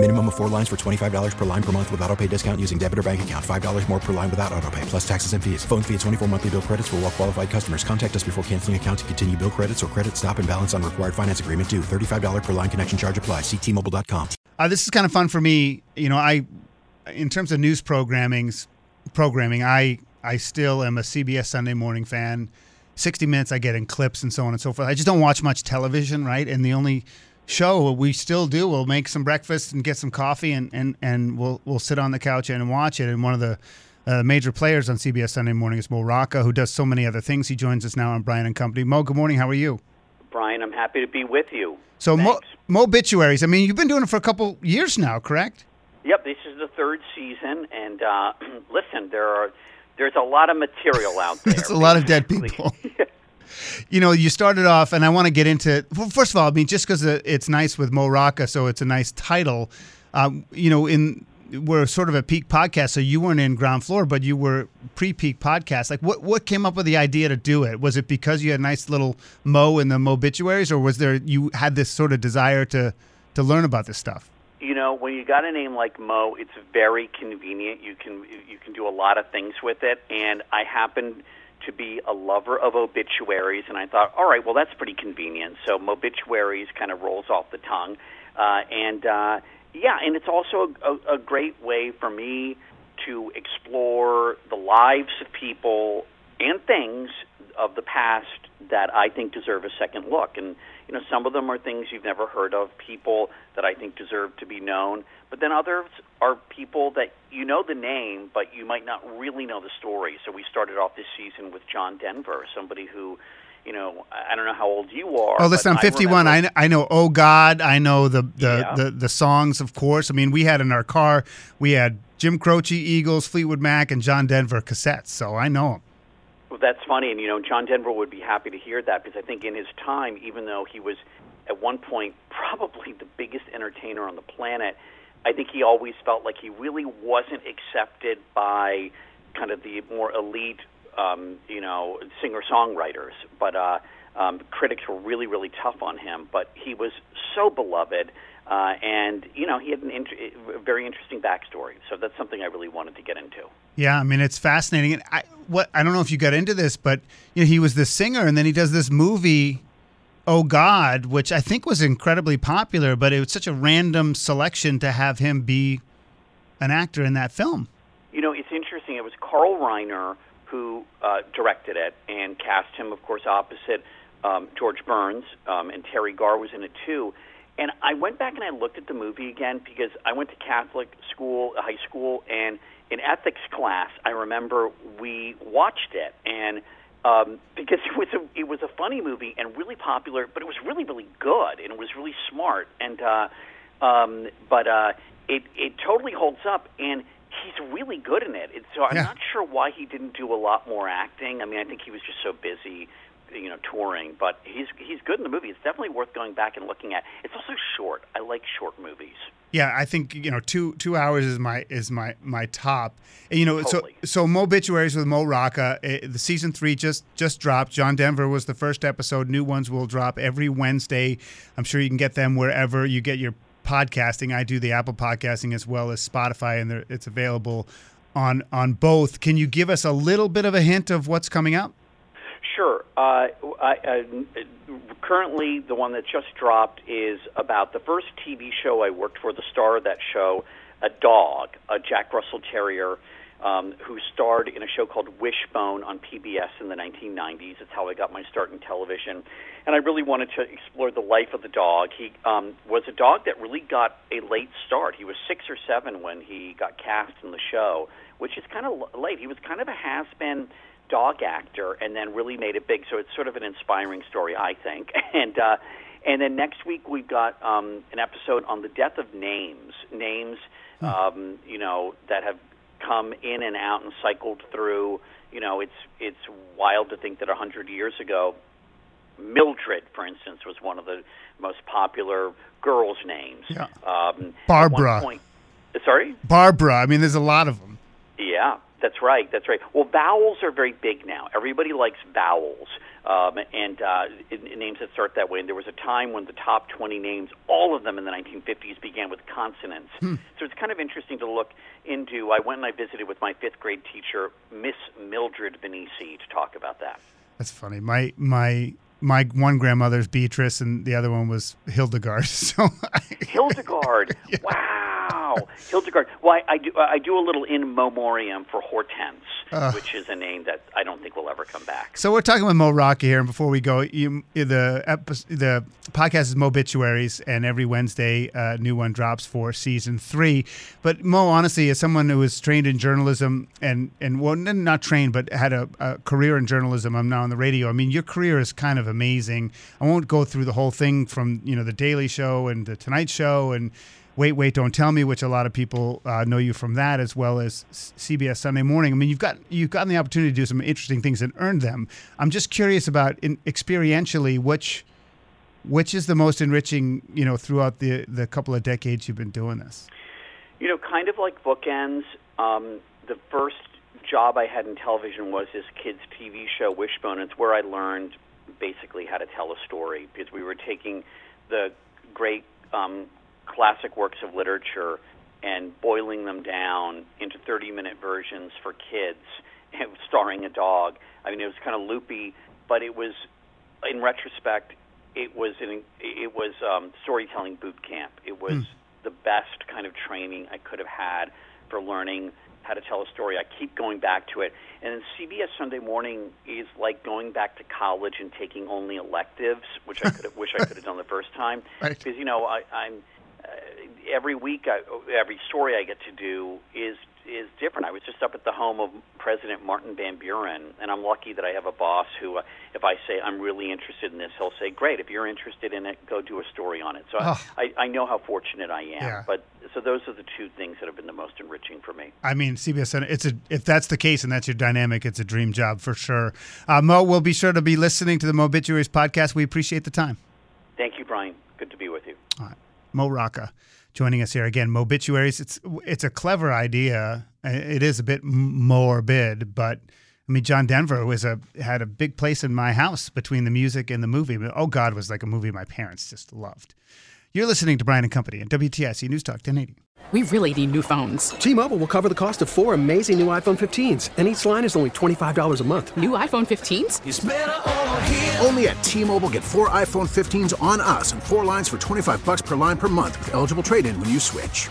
Minimum of four lines for $25 per line per month with auto pay discount using debit or bank account. $5 more per line without auto pay, plus taxes and fees. Phone fee at 24 monthly bill credits for all well qualified customers. Contact us before canceling account to continue bill credits or credit stop and balance on required finance agreement due. $35 per line connection charge apply. Ctmobile.com. Uh, this is kind of fun for me. You know, I, in terms of news programming's programming, I I still am a CBS Sunday Morning fan. 60 Minutes I get in clips and so on and so forth. I just don't watch much television, right? And the only show we still do, we'll make some breakfast and get some coffee and and and we'll we'll sit on the couch and watch it. And one of the uh, major players on CBS Sunday Morning is Mo Rocca, who does so many other things. He joins us now on Brian and Company. Mo, good morning. How are you? Brian, I'm happy to be with you. So, Mo, Thanks. Mobituaries. I mean, you've been doing it for a couple years now, correct? Yep, this is the third season, and uh, listen, there are there's a lot of material out there. It's a lot of dead people. you know, you started off, and I want to get into. Well, first of all, I mean, just because it's nice with Mo Rocca, so it's a nice title. Um, you know, in we're sort of a peak podcast, so you weren't in ground floor, but you were pre-peak podcast. Like, what what came up with the idea to do it? Was it because you had a nice little Mo in the Mobituaries, or was there you had this sort of desire to to learn about this stuff? You know, when you got a name like Mo, it's very convenient. You can you can do a lot of things with it, and I happen to be a lover of obituaries, and I thought, all right, well, that's pretty convenient. So Mobituaries kind of rolls off the tongue, uh, and uh, yeah, and it's also a, a great way for me to explore the lives of people and things of the past that I think deserve a second look. And you know, some of them are things you've never heard of, people that I think deserve to be known. But then others are people that you know the name, but you might not really know the story. So we started off this season with John Denver, somebody who you know, I don't know how old you are. Oh, listen, I'm 51. I, remember- I, know Oh God. I know the the, Yeah. the the songs, of course. I mean, we had in our car, we had Jim Croce, Eagles, Fleetwood Mac, and John Denver cassettes. So I know them. That's funny, and you know, John Denver would be happy to hear that because I think in his time, even though he was at one point probably the biggest entertainer on the planet, I think he always felt like he really wasn't accepted by kind of the more elite, um, you know, singer songwriters. But uh, um, critics were really, really tough on him. But he was so beloved. Uh, and you know he had an int- a very interesting backstory, so that's something I really wanted to get into. Yeah, I mean, it's fascinating. And I what I don't know if you got into this, but you know, he was the singer, and then he does this movie. Oh God, which I think was incredibly popular, but it was such a random selection to have him be an actor in that film. You know, it's interesting. It was Carl Reiner who uh, directed it and cast him, of course, opposite um, George Burns, um, and Teri Garr was in it too. And I went back and I looked at the movie again because I went to Catholic school, high school, and in ethics class, I remember we watched it and. Um, because it was a it was a funny movie and really popular, but it was really really good and it was really smart and uh, um, but uh, it it totally holds up and he's really good in it. It's, so I'm Yeah. not sure why he didn't do a lot more acting. I mean, I think he was just so busy, you know, touring. But he's he's good in the movie. It's definitely worth going back and looking at. It's also short. I like short movies. Yeah, I think you know two two hours is my is my my top. And, you know, Totally. so so Mobituaries with Mo Rocca. eh, the season three just just dropped. John Denver was the first episode. New ones will drop every Wednesday. I'm sure you can get them wherever you get your podcasting. I do the Apple podcasting as well as Spotify, and it's available on on both. Can you give us a little bit of a hint of what's coming up? Sure. Uh, I, uh, currently, the one that just dropped is about the first TV show I worked for. The star of that show, a dog, a Jack Russell Terrier, um, who starred in a show called Wishbone on PBS in the 1990s. It's how I got my start in television, and I really wanted to explore the life of the dog. He um, was a dog that really got a late start. He was six or seven when he got cast in the show, which is kind of late. He was kind of a has-been dog actor and then really made it big. So it's sort of an inspiring story, I think. And uh, and then next week we've got um, an episode on the death of names, names um, you know that have come in and out and cycled through. You know, it's it's wild to think that a hundred years ago Mildred, for instance, was one of the most popular girls' names. Yeah. Um, Barbara. Point, sorry. Barbara. I mean, there's a lot of them. Yeah, that's right. That's right. Well, vowels are very big now. Everybody likes vowels um, and uh, names that start that way. And there was a time when the top 20 names, all of them in the 1950s, began with consonants. Hmm. So it's kind of interesting to look into. I went and I visited with my fifth grade teacher, Miss Mildred Benici, to talk about that. That's funny. My my my one grandmother's Beatrice, and the other one was Hildegard. So I, Hildegard. Wow, Hildegard. Well, I, I do. I do a little in memoriam for Hortense, which is a name that I don't think will ever come back. So we're talking with Mo Rocca here, and before we go, you, the the podcast is Mobituaries, and every Wednesday a new one drops for season three. But Mo, honestly, as someone who was trained in journalism and and well, not trained, but had a, a career in journalism, I'm now on the radio. I mean, your career is kind of amazing. I won't go through the whole thing from you know the Daily Show and the Tonight Show and. Wait, wait, don't tell me, which a lot of people uh, know you from that, as well as CBS Sunday Morning. I mean, you've got you've gotten the opportunity to do some interesting things and earned them. I'm just curious about in, experientially which which is the most enriching, you know, throughout the the couple of decades you've been doing this. You know, kind of like bookends. Um, the first job I had in television was this kids' TV show, Wishbone. It's where I learned basically how to tell a story because we were taking the great um, classic works of literature and boiling them down into 30 minute versions for kids starring a dog. I mean, it was kind of loopy, but it was, in retrospect, it was an, it was um, storytelling boot camp. It was the best kind of training I could have had for learning how to tell a story. I keep going back to it. And then CBS Sunday Morning is like going back to college and taking only electives, which I could have, wish I could have done the first time. Right. Because you know, I, I'm every week, I, every story I get to do is is different. I was just up at the home of President Martin Van Buren, and I'm lucky that I have a boss who, uh, if I say I'm really interested in this, he'll say, "Great, if you're interested in it, go do a story on it." So Oh. I, I know how fortunate I am. Yeah. But so those are the two things that have been the most enriching for me. I mean, CBS Sunday. It's a if that's the case and that's your dynamic, it's a dream job for sure. Uh, Mo, we'll be sure to be listening to the Mobituaries podcast. We appreciate the time. Thank you, Brian. Good to be with you. All right. Mo Rocca joining us here again. Mobituaries. It's it's a clever idea. Uh, it is a bit morbid, but I mean, John Denver was a had a big place in my house between the music and the movie. Oh God, was like a movie my parents just loved. You're listening to Brian and Company and WTIC News Talk 1080. We really need new phones. T-Mobile will cover the cost of four amazing new iPhone 15s, and each line is only $25 a month. New iPhone 15s? Only at T-Mobile get four iPhone 15s on us and four lines for 25 bucks per line per month with eligible trade-in when you switch.